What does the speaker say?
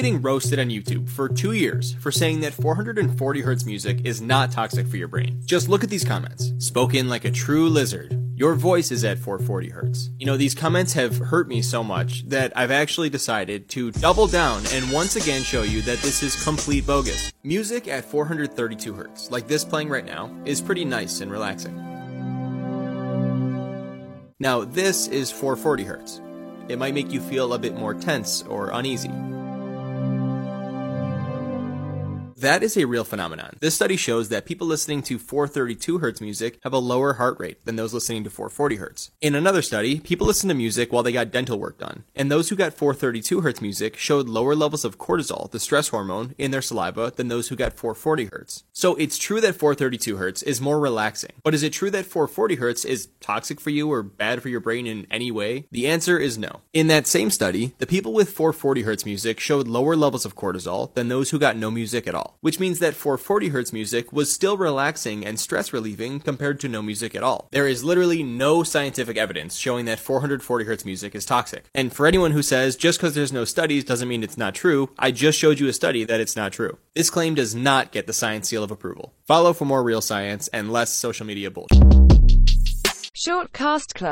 getting roasted on YouTube for two years for saying that 440 Hz music is not toxic for your brain. Just look at these comments. Spoken like a true lizard. Your voice is at 440 Hz. You know, these comments have hurt me so much that I've actually decided to double down and once again show you that this is complete bogus. Music at 432 Hz, like this playing right now, is pretty nice and relaxing. Now, this is 440 Hz. It might make you feel a bit more tense or uneasy. That is a real phenomenon. This study shows that people listening to 432 Hz music have a lower heart rate than those listening to 440 Hz. In another study, people listened to music while they got dental work done, and those who got 432 Hz music showed lower levels of cortisol, the stress hormone, in their saliva than those who got 440 Hz. So it's true that 432 Hz is more relaxing, but is it true that 440 Hz is toxic for you or bad for your brain in any way? The answer is no. In that same study, the people with 440 Hz music showed lower levels of cortisol than those who got no music at all which means that 440 Hz music was still relaxing and stress relieving compared to no music at all. There is literally no scientific evidence showing that 440 Hz music is toxic. And for anyone who says just because there's no studies doesn't mean it's not true, I just showed you a study that it's not true. This claim does not get the science seal of approval. Follow for more real science and less social media bullshit. Shortcast Club